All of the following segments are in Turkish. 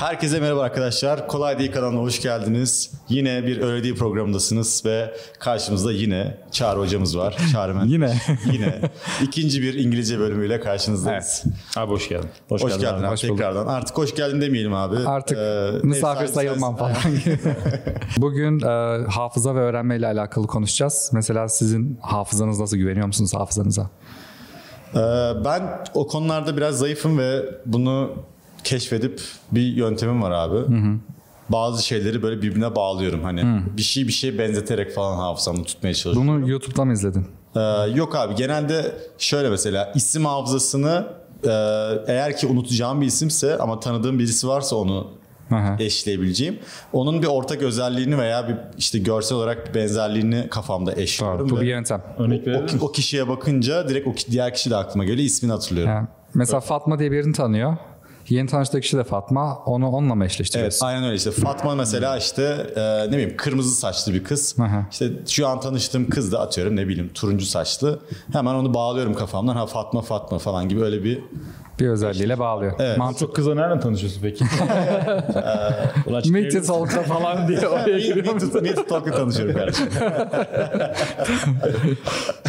Herkese merhaba arkadaşlar. Kolay Değil kanalına hoş geldiniz. Yine bir Öyle Değil programındasınız ve karşımızda yine Çağrı hocamız var. Çağrı. Yine. yine. İkinci bir İngilizce bölümüyle karşınızdayız. Abi hoş geldin. Hoş, geldin, abi, hoş tekrardan. Artık hoş geldin demeyelim abi. Artık Ee, misafir sayılmam falan. Bugün e, hafıza ve öğrenme ile alakalı konuşacağız. Mesela sizin hafızanız nasıl? Güveniyor musunuz hafızanıza? Ee, ben o konularda biraz zayıfım ve bunu keşfedip bir yöntemim var abi. Bazı şeyleri böyle birbirine bağlıyorum. Hani bir şey bir şeye benzeterek falan hafızamı tutmaya çalışıyorum. Bunu YouTube'da mı izledin? Ee, yok abi genelde şöyle mesela isim hafızasını e, eğer ki unutacağım bir isimse ama tanıdığım birisi varsa onu Aha. eşleyebileceğim. Onun bir ortak özelliğini veya bir işte görsel olarak bir benzerliğini kafamda eşliyorum. Doğru, bu bir yöntem. Örnek o, mi? o kişiye bakınca direkt o diğer kişi de aklıma geliyor. ismini hatırlıyorum. Yani mesela Fatma diye birini tanıyor. Yeni tanıştığı kişi de Fatma. Onu onunla mı Evet eşleştiriyorsun? aynen öyle işte Fatma mesela işte e, ne bileyim kırmızı saçlı bir kız. Aha. İşte şu an tanıştığım kız da atıyorum ne bileyim turuncu saçlı. Hemen onu bağlıyorum kafamdan ha Fatma Fatma falan gibi öyle bir Bir özelliğiyle bağlıyor. Evet. Mantık. Çok kızla nereden tanışıyorsun peki? Meet? Talk'ta falan diye oraya giriyor musun? Meet Talk'la tanışıyorum kardeşim.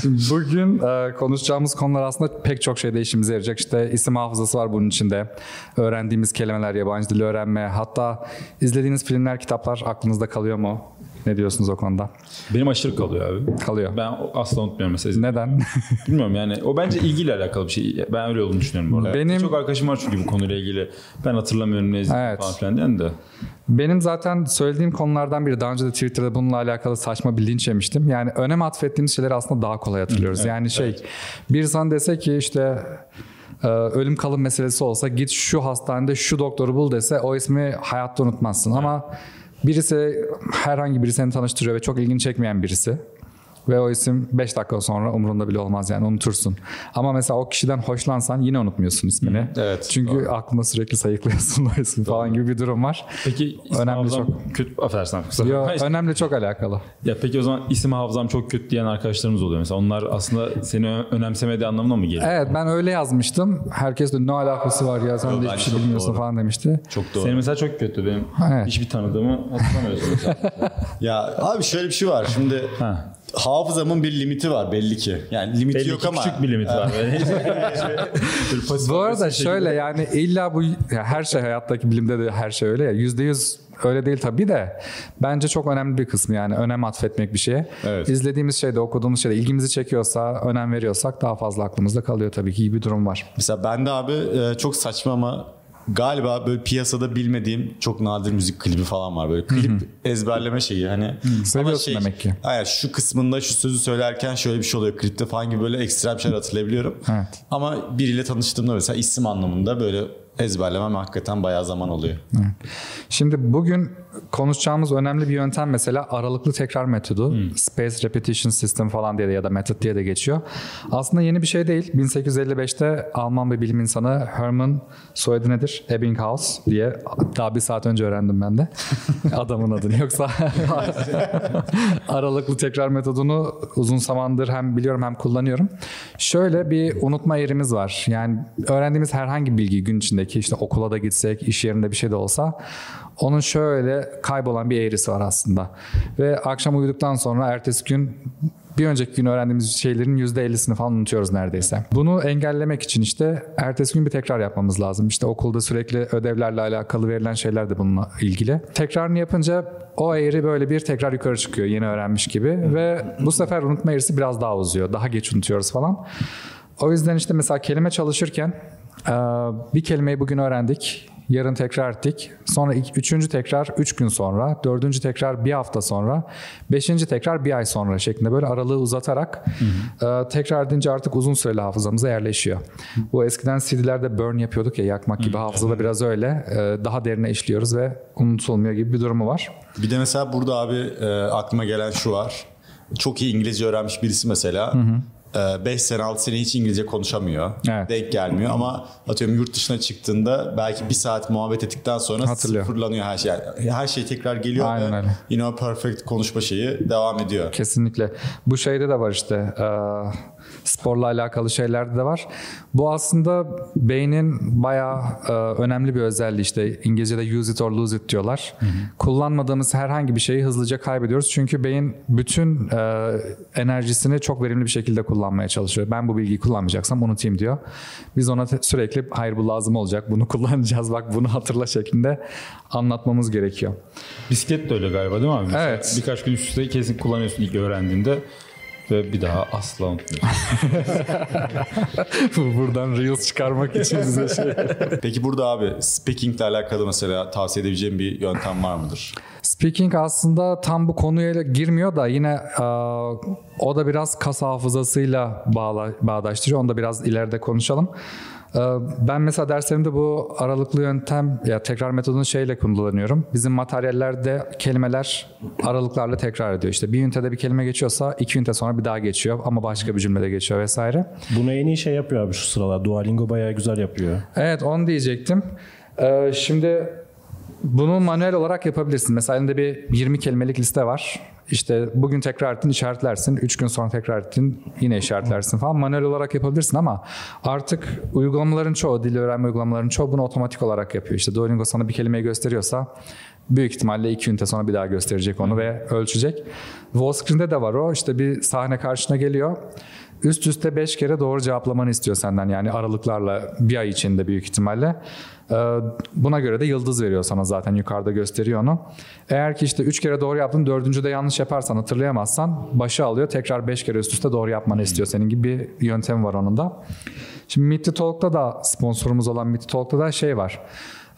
Bugün e, konuşacağımız konular aslında pek çok şeyde işimize yarayacak. İşte isim hafızası var bunun içinde. Öğrendiğimiz kelimeler, yabancı dil öğrenme. Hatta izlediğiniz filmler, kitaplar aklınızda kalıyor mu? Ne diyorsunuz o konuda? Benim aşırı kalıyor abi. Kalıyor. Ben asla unutmuyorum mesela. Neden? Bilmiyorum yani o bence ilgiyle alakalı bir şey. Ben öyle olduğunu düşünüyorum bu arada. Benim- Çok arkadaşım var çünkü bu konuyla ilgili. Ben hatırlamıyorum ne izledim Evet. falan filan diyen de. Benim zaten söylediğim konulardan biri daha önce de Twitter'da bununla alakalı saçma bir linç yemiştim. Yani önem atfettiğimiz şeyleri aslında daha kolay hatırlıyoruz. yani şey bir insan dese ki işte e, ölüm kalım meselesi olsa git şu hastanede şu doktoru bul dese o ismi hayatta unutmazsın. Ama birisi herhangi biri seni tanıştırıyor ve çok ilgini çekmeyen birisi. Ve o isim 5 dakika sonra umurunda bile olmaz yani unutursun. Ama mesela o kişiden hoşlansan yine unutmuyorsun ismini. Evet, Çünkü aklında sürekli sayıklıyorsun o ismi falan gibi bir durum var. Peki isim Önemli hafızam kötü... Affedersin kusura Yo, önemli çok alakalı. Ya peki o zaman isim hafızam çok kötü diyen arkadaşlarımız oluyor mesela. Onlar aslında seni önemsemediği anlamına mı geliyor? Evet ben öyle yazmıştım. Herkes de ne alakası var ya sen Yo, de hiçbir şey çok bilmiyorsun doğru. falan demişti. Çok doğru. Senin mesela çok kötü. Benim Evet. hiçbir tanıdığımı hatırlamıyorsun. Ya abi şöyle bir şey var. Şimdi Ha. Hafızamın bir limiti var belli ki. Yani limiti Belli yok ki ama küçük bir limit var. Bu arada şöyle yani illa bu ya her şey hayattaki bilimde de her şey öyle ya yüzde yüz öyle değil tabii de bence çok önemli bir kısmı yani önem atfetmek bir şeye. Evet. İzlediğimiz şeyde okuduğumuz şeyde ilgimizi çekiyorsa önem veriyorsak daha fazla aklımızda kalıyor tabii ki iyi bir durum var. Mesela ben de abi e, çok saçma ama galiba böyle piyasada bilmediğim çok nadir müzik klibi falan var. Böyle klip ezberleme şeyi hani. Ama Seviyorsun demek ki. Aynen şu kısmında şu sözü söylerken şöyle bir şey oluyor klipte falan gibi böyle ekstrem şeyler hatırlayabiliyorum. Evet. Ama biriyle tanıştığımda mesela isim anlamında böyle ezberlemem hakikaten bayağı zaman oluyor. Şimdi bugün konuşacağımız önemli bir yöntem mesela aralıklı tekrar metodu. Space Repetition System falan diye de ya da method diye de geçiyor. Aslında yeni bir şey değil. 1855'te Alman bir bilim insanı Hermann soyadı nedir? Ebbinghaus diye daha bir saat önce öğrendim ben de. Adamın adını yoksa aralıklı tekrar metodunu uzun zamandır hem biliyorum hem kullanıyorum. Şöyle bir unutma yerimiz var. Yani öğrendiğimiz herhangi bir bilgi gün içindeki işte okula da gitsek, iş yerinde bir şey de olsa onun şöyle kaybolan bir eğrisi var aslında. Ve akşam uyuduktan sonra ertesi gün bir önceki gün öğrendiğimiz şeylerin %50'sini falan unutuyoruz neredeyse. Bunu engellemek için işte ertesi gün bir tekrar yapmamız lazım. İşte okulda sürekli ödevlerle alakalı verilen şeyler de bununla ilgili. Tekrarını yapınca o eğri böyle bir tekrar yukarı çıkıyor yeni öğrenmiş gibi ve bu sefer unutma eğrisi biraz daha uzuyor. Daha geç unutuyoruz falan. O yüzden işte mesela kelime çalışırken bir kelimeyi bugün öğrendik. Yarın tekrar ettik. Sonra üçüncü tekrar üç gün sonra, dördüncü tekrar bir hafta sonra, beşinci tekrar bir ay sonra şeklinde böyle aralığı uzatarak eee, tekrar edince artık uzun süreli hafızamıza yerleşiyor. Bu eskiden CD'lerde burn yapıyorduk ya yakmak gibi hafızada biraz öyle. Eee, daha derine işliyoruz ve unutulmuyor gibi bir durumu var. Bir de mesela burada abi e, aklıma gelen şu var. Çok iyi İngilizce öğrenmiş birisi mesela. 5 sene 6 sene hiç İngilizce konuşamıyor. Evet. Denk gelmiyor ama atıyorum yurt dışına çıktığında belki bir saat muhabbet ettikten sonra Hatırlıyor. sıfırlanıyor her şey. Her şey tekrar geliyor Aynen ve öyle. yine o perfect konuşma şeyi devam ediyor. Kesinlikle. Bu şeyde de var işte. eee, sporla alakalı şeylerde de var. Bu aslında beynin bayağı e, önemli bir özelliği işte İngilizce'de use it or lose it diyorlar. Kullanmadığımız herhangi bir şeyi hızlıca kaybediyoruz. Çünkü beyin bütün e, enerjisini çok verimli bir şekilde kullanmaya çalışıyor. Ben bu bilgiyi kullanmayacaksam unutayım diyor. Biz ona sürekli hayır bu lazım olacak bunu kullanacağız bak bunu hatırla şeklinde anlatmamız gerekiyor. Bisiklet de öyle galiba değil mi abi? Mesela Evet. Birkaç gün üst üste kesin kullanıyorsun ilk öğrendiğinde ve bir daha asla unutmuyorsun. Buradan Reels çıkarmak için bize şey. Peki burada abi speaking ile alakalı mesela tavsiye edebileceğim bir yöntem var mıdır? Speaking aslında tam bu konuya girmiyor da yine e, o da biraz kas hafızasıyla bağla, bağdaştırıyor. Onu da biraz ileride konuşalım. E, Ben mesela derslerimde bu aralıklı yöntem ya tekrar metodunu şeyle kullanıyorum. Bizim materyallerde kelimeler aralıklarla tekrar ediyor. İşte bir ünitede bir kelime geçiyorsa iki ünite sonra bir daha geçiyor ama başka bir cümlede geçiyor vesaire. Bunu en iyi şey yapıyor abi şu sıralar. Duolingo bayağı güzel yapıyor. Evet onu diyecektim. Ee, şimdi bunu manuel olarak yapabilirsin. Mesela elinde bir 20 kelimelik liste var. İşte bugün tekrar ettin işaretlersin. 3 gün sonra tekrar ettin yine işaretlersin falan. Manuel olarak yapabilirsin ama artık uygulamaların çoğu, dil öğrenme uygulamaların çoğu bunu otomatik olarak yapıyor. İşte Duolingo sana bir kelimeyi gösteriyorsa büyük ihtimalle 2 ünite sonra bir daha gösterecek onu ve ölçecek. Wallscreen'de de var o. İşte bir sahne karşına geliyor. Üst üste 5 kere doğru cevaplamanı istiyor senden yani aralıklarla bir ay içinde büyük ihtimalle. Ee, Buna göre de yıldız veriyor sana zaten yukarıda gösteriyor onu. Eğer ki işte 3 kere doğru yaptın dördüncüde yanlış yaparsan hatırlayamazsan başı alıyor tekrar 5 kere üst üste doğru yapmanı istiyor. Senin gibi bir yöntem var onun da. Şimdi the Talk'ta da sponsorumuz olan the Talk'ta da şey var.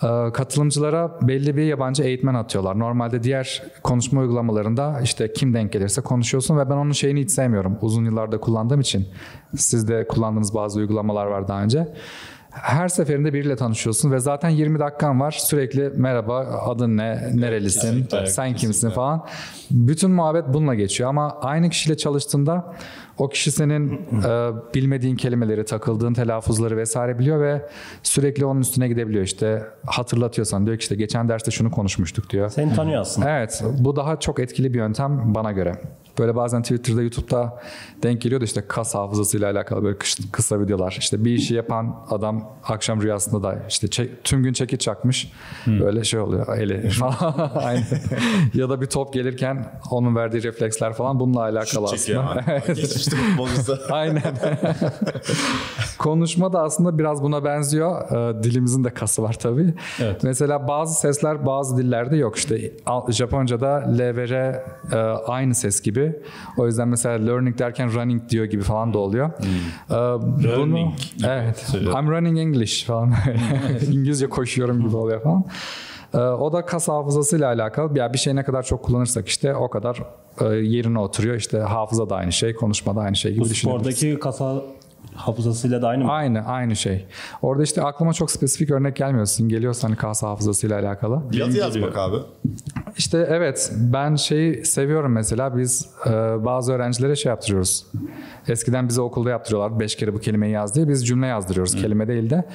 Ee, Katılımcılara belli bir yabancı eğitmen atıyorlar. Normalde diğer konuşma uygulamalarında işte kim denk gelirse konuşuyorsun ve ben onun şeyini hiç sevmiyorum. Uzun yıllarda kullandığım için. Siz de kullandığınız bazı uygulamalar var daha önce. Her seferinde biriyle tanışıyorsun ve zaten 20 dakikan var. Sürekli merhaba adın ne, nerelisin, kesinlikle, sen kimsin falan. Bütün muhabbet bununla geçiyor ama aynı kişiyle çalıştığında o kişi senin e, bilmediğin kelimeleri, takıldığın telaffuzları vesaire biliyor ve sürekli onun üstüne gidebiliyor. İşte hatırlatıyorsan diyor ki işte geçen derste şunu konuşmuştuk diyor. Seni tanıyor aslında. Evet bu daha çok etkili bir yöntem bana göre. Böyle bazen Twitter'da, YouTube'da denk geliyordu işte kas hafızasıyla alakalı böyle kıs- kısa videolar. İşte bir işi yapan adam akşam rüyasında da işte çek- tüm gün çekiç çakmış. Böyle şey oluyor eli falan. Aynı. ya da bir top gelirken onun verdiği refleksler falan bununla alakalı Çekiyor aslında. abi. Geçmişte futbolcusu. Aynen. Konuşma da aslında biraz buna benziyor. Ee, dilimizin de kası var tabii. Evet. Mesela bazı sesler bazı dillerde yok. İşte Japonca'da L ve R e, aynı ses gibi. O yüzden mesela learning derken running diyor gibi falan da oluyor. Ee, bunu, Learning gibi evet. söylüyor. I'm running English falan. İngilizce koşuyorum gibi oluyor falan. Ee, O da kas hafızasıyla alakalı. Ya bir şey ne kadar çok kullanırsak işte o kadar e, yerine oturuyor. İşte hafıza da aynı şey, konuşma da aynı şey gibi Bu spordaki kasa hafızasıyla da aynı mı? Aynı, aynı şey. Orada işte aklıma çok spesifik örnek gelmiyor. Sizin geliyorsa hani kas hafızasıyla alakalı. Yazı yazmak abi. İşte evet ben şeyi seviyorum mesela biz e, bazı öğrencilere şey yaptırıyoruz. Eskiden bize okulda yaptırıyorlar beş kere bu kelimeyi yaz diye biz cümle yazdırıyoruz kelime değil de.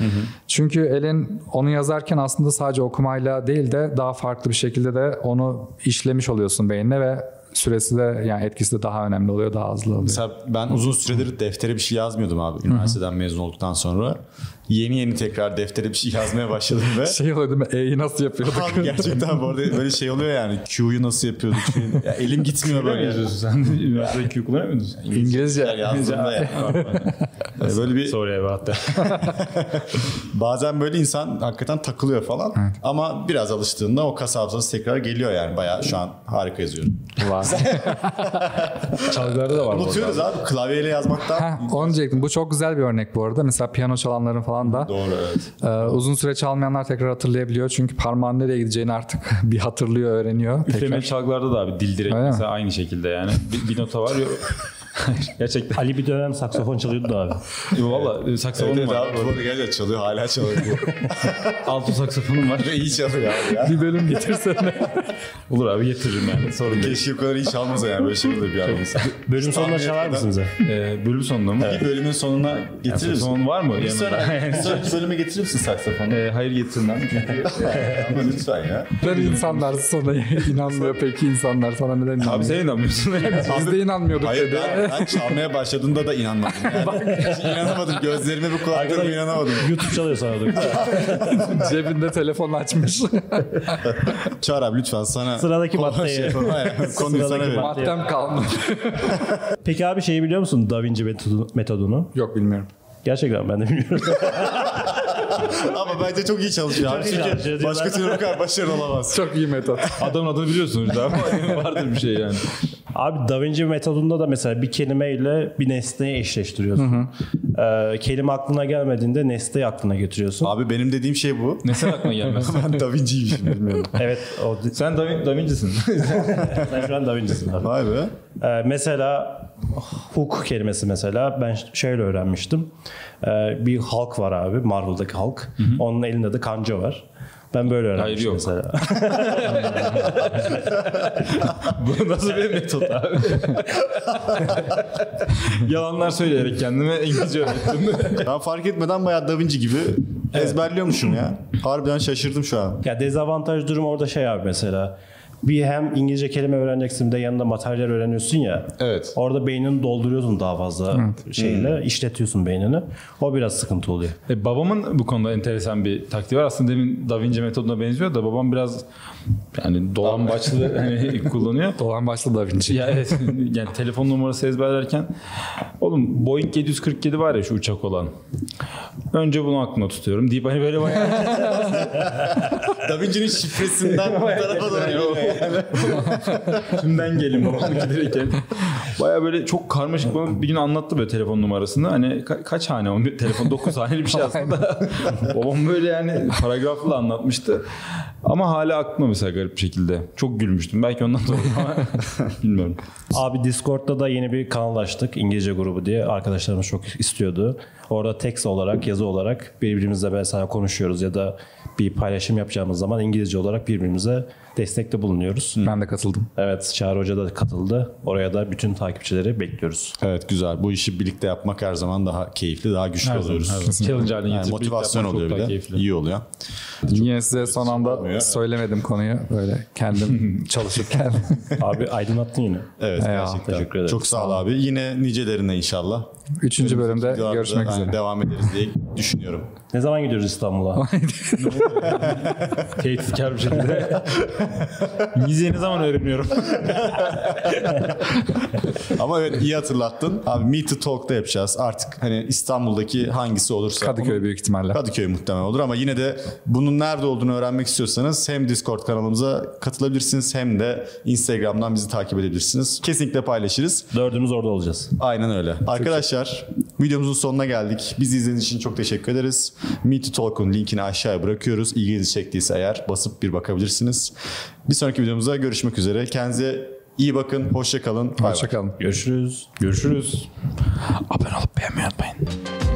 Çünkü elin onu yazarken aslında sadece okumayla değil de daha farklı bir şekilde de onu işlemiş oluyorsun beynine ve süresi de yani etkisi de daha önemli oluyor daha hızlı oluyor. Mesela ben uzun süredir deftere bir şey yazmıyordum abi üniversiteden mezun olduktan sonra. Yeni yeni tekrar deftere bir şey yazmaya başladım ve Şey oluyor değil mi? E'yi nasıl yapıyorduk? Abi gerçekten bu arada böyle şey oluyor yani. Q'yu nasıl yapıyorduk? Ya elim gitmiyor Böyle böyle. yazıyorsun sen de üniversitede Q kullanıyor muydun? İngilizce. Ya. Yani böyle bir Sorry about that. bazen böyle insan hakikaten takılıyor falan. Ama biraz alıştığında o kas hafızası tekrar geliyor yani. Bayağı şu an harika yazıyorum. Var. Çalgılarda da var. Unutuyoruz abi klavyeyle yazmaktan. Heh, onu diyecektim. Bu çok güzel bir örnek bu arada. Mesela piyano çalanların falan da Doğru evet. e, uzun süre çalmayanlar tekrar hatırlayabiliyor. Çünkü parmağın nereye gideceğini artık bir hatırlıyor, öğreniyor. Üflemeli çalgılarda da abi dil direkt Öyle mi? mesela aynı şekilde yani. Bir, bir nota var ya. Gerçekten. Ali bir dönem saksafon çalıyordu da abi. Valla saksafonum Evet var. abi bu arada gerçekten çalıyor hala çalıyor. Alto saksafonum var. Ve iyi çalıyor abi ya. Bir bölüm getirsene. Olur abi getiririm yani sorun değil. Keşke bu kadar iyi çalmaz yani böyle şey olur bir adam insan. Bölüm sonunda çalar mısınız? Ee, bölüm sonunda mı? Bir bölümün sonuna getirir misin? Son var mı? Bir, sonra, bir sonraki bölüme getirir misin saksafonu? Ee, hayır getirmem. Ama lütfen ya. Neden insanlar sana inanmıyor peki insanlar sana neden inanmıyor? Abi sen inanmıyorsun. Biz de inanmıyorduk dedi. Ben, çalmaya başladığımda da inanmadım. Yani, inanamadım. Gözlerime bu kulaklarıma inanamadım. YouTube çalıyor sana da. Cebinde telefon açmış. Çağır abi lütfen sana... Sıradaki maddeyi. Şey, Aynen, konuyu sana verin. madde- Maddem kalmadı. Peki abi şeyi biliyor musun Da Vinci metodu- metodunu? Yok bilmiyorum. Gerçekten ben de bilmiyorum. Ama bence çok iyi çalışıyor abi. Çok iyi çalışıyor Çünkü başka türlü bu kadar başarılı olamaz. Çok iyi metot. Adamın adını biliyorsunuz ama vardır bir şey yani. Abi Da Vinci metodunda da mesela bir kelimeyle bir nesneyi eşleştiriyorsun. Ee, kelime aklına gelmediğinde nesneyi aklına getiriyorsun. Abi benim dediğim şey bu. Ne sen aklına gelmez. Ben Da Vinci'ymişim bilmiyorum. Evet o Sen Da, Vin- da Vinci'sin. sen şu an Da Vinci'sin abi. Vay be. Ee, mesela hook kelimesi mesela ben şöyle öğrenmiştim. Ee, bir halk var abi Marvel'daki halk. Onun elinde de kanca var. Ben böyle öğrenmiştim yok. mesela. Bu nasıl bir metot abi? Yalanlar söyleyerek kendime İngilizce öğrettim. Ben fark etmeden bayağı Da Vinci gibi ezberliyormuşum ya. Harbiden şaşırdım şu an. ya dezavantaj durum orada şey abi mesela. Bir hem İngilizce kelime öğreneceksin bir de yanında materyal öğreniyorsun ya. Evet. Orada beynini dolduruyorsun daha fazla şeyle. işletiyorsun beynini. O biraz sıkıntı oluyor. E, babamın bu konuda enteresan bir taktiği var. Aslında demin Da Vinci metoduna benziyor da babam biraz yani dolan başlı hani kullanıyor. Dolan başlı Da Vinci. Ya evet yani telefon numarası ezberlerken oğlum Boeing 747 var ya şu uçak olan. Önce bunu aklımda tutuyorum deyip hani böyle bayağı Da Vinci'nin şifresinden bu tarafa doğru yani. Kimden gelin babam giderken. Baya böyle çok karmaşık bana bir gün anlattı böyle telefon numarasını. Hani ka- kaç hane o bir telefon 9 haneli bir şey aslında. babam böyle yani paragrafla anlatmıştı. Ama hala aklımda mesela garip bir şekilde. Çok gülmüştüm. Belki ondan dolayı ama bilmiyorum. Abi Discord'da da yeni bir kanal açtık. İngilizce grubu diye. Arkadaşlarımız çok istiyordu. Orada text olarak, yazı olarak birbirimizle mesela konuşuyoruz ya da bir paylaşım yapacağımız zaman İngilizce olarak birbirimize destekte bulunuyoruz. Ben de katıldım. Evet, Çağrı Hoca da katıldı. Oraya da bütün takipçileri bekliyoruz. Evet güzel. Bu işi birlikte yapmak her zaman daha keyifli, daha güçlü oluyoruz. Challenge haline Yani motivasyon oluyor bir de. keyifli. İyi oluyor. Yine size son anda olmuyor. söylemedim konuyu. Böyle kendim çalışırken. Abi aydınlattın yine. Evet Eyvallah, gerçekten. teşekkür ederim. Çok sağ ol abi. Yine nicelerine inşallah. Üçüncü bölümde Videolarda görüşmek üzere. Devam ederiz diye düşünüyorum. Ne zaman gidiyoruz İstanbul'a? Tehditkar bir şekilde. İngilizceyi ne zaman öğreniyorum? Ama evet iyi hatırlattın. Abi Meet to Talk'ta yapacağız. Artık hani İstanbul'daki hangisi olursa. Kadıköy onu- büyük ihtimalle. Kadıköy muhtemelen olur ama yine de bunun nerede olduğunu öğrenmek istiyorsanız hem Discord kanalımıza katılabilirsiniz hem de Instagram'dan bizi takip edebilirsiniz. Kesinlikle paylaşırız. Dördümüz orada olacağız. Aynen öyle. Arkadaşlar videomuzun sonuna geldik. Bizi izlediğiniz için çok teşekkür ederiz. Meet to Talk'un linkini aşağıya bırakıyoruz. İlginizi çektiyse eğer basıp bir bakabilirsiniz. Bir sonraki videomuzda görüşmek üzere. Kendinize iyi bakın. Hoşça kalın. Bay. Hoşçakalın. Görüşürüz. Görüşürüz. Abone olup beğenmeyi unutmayın.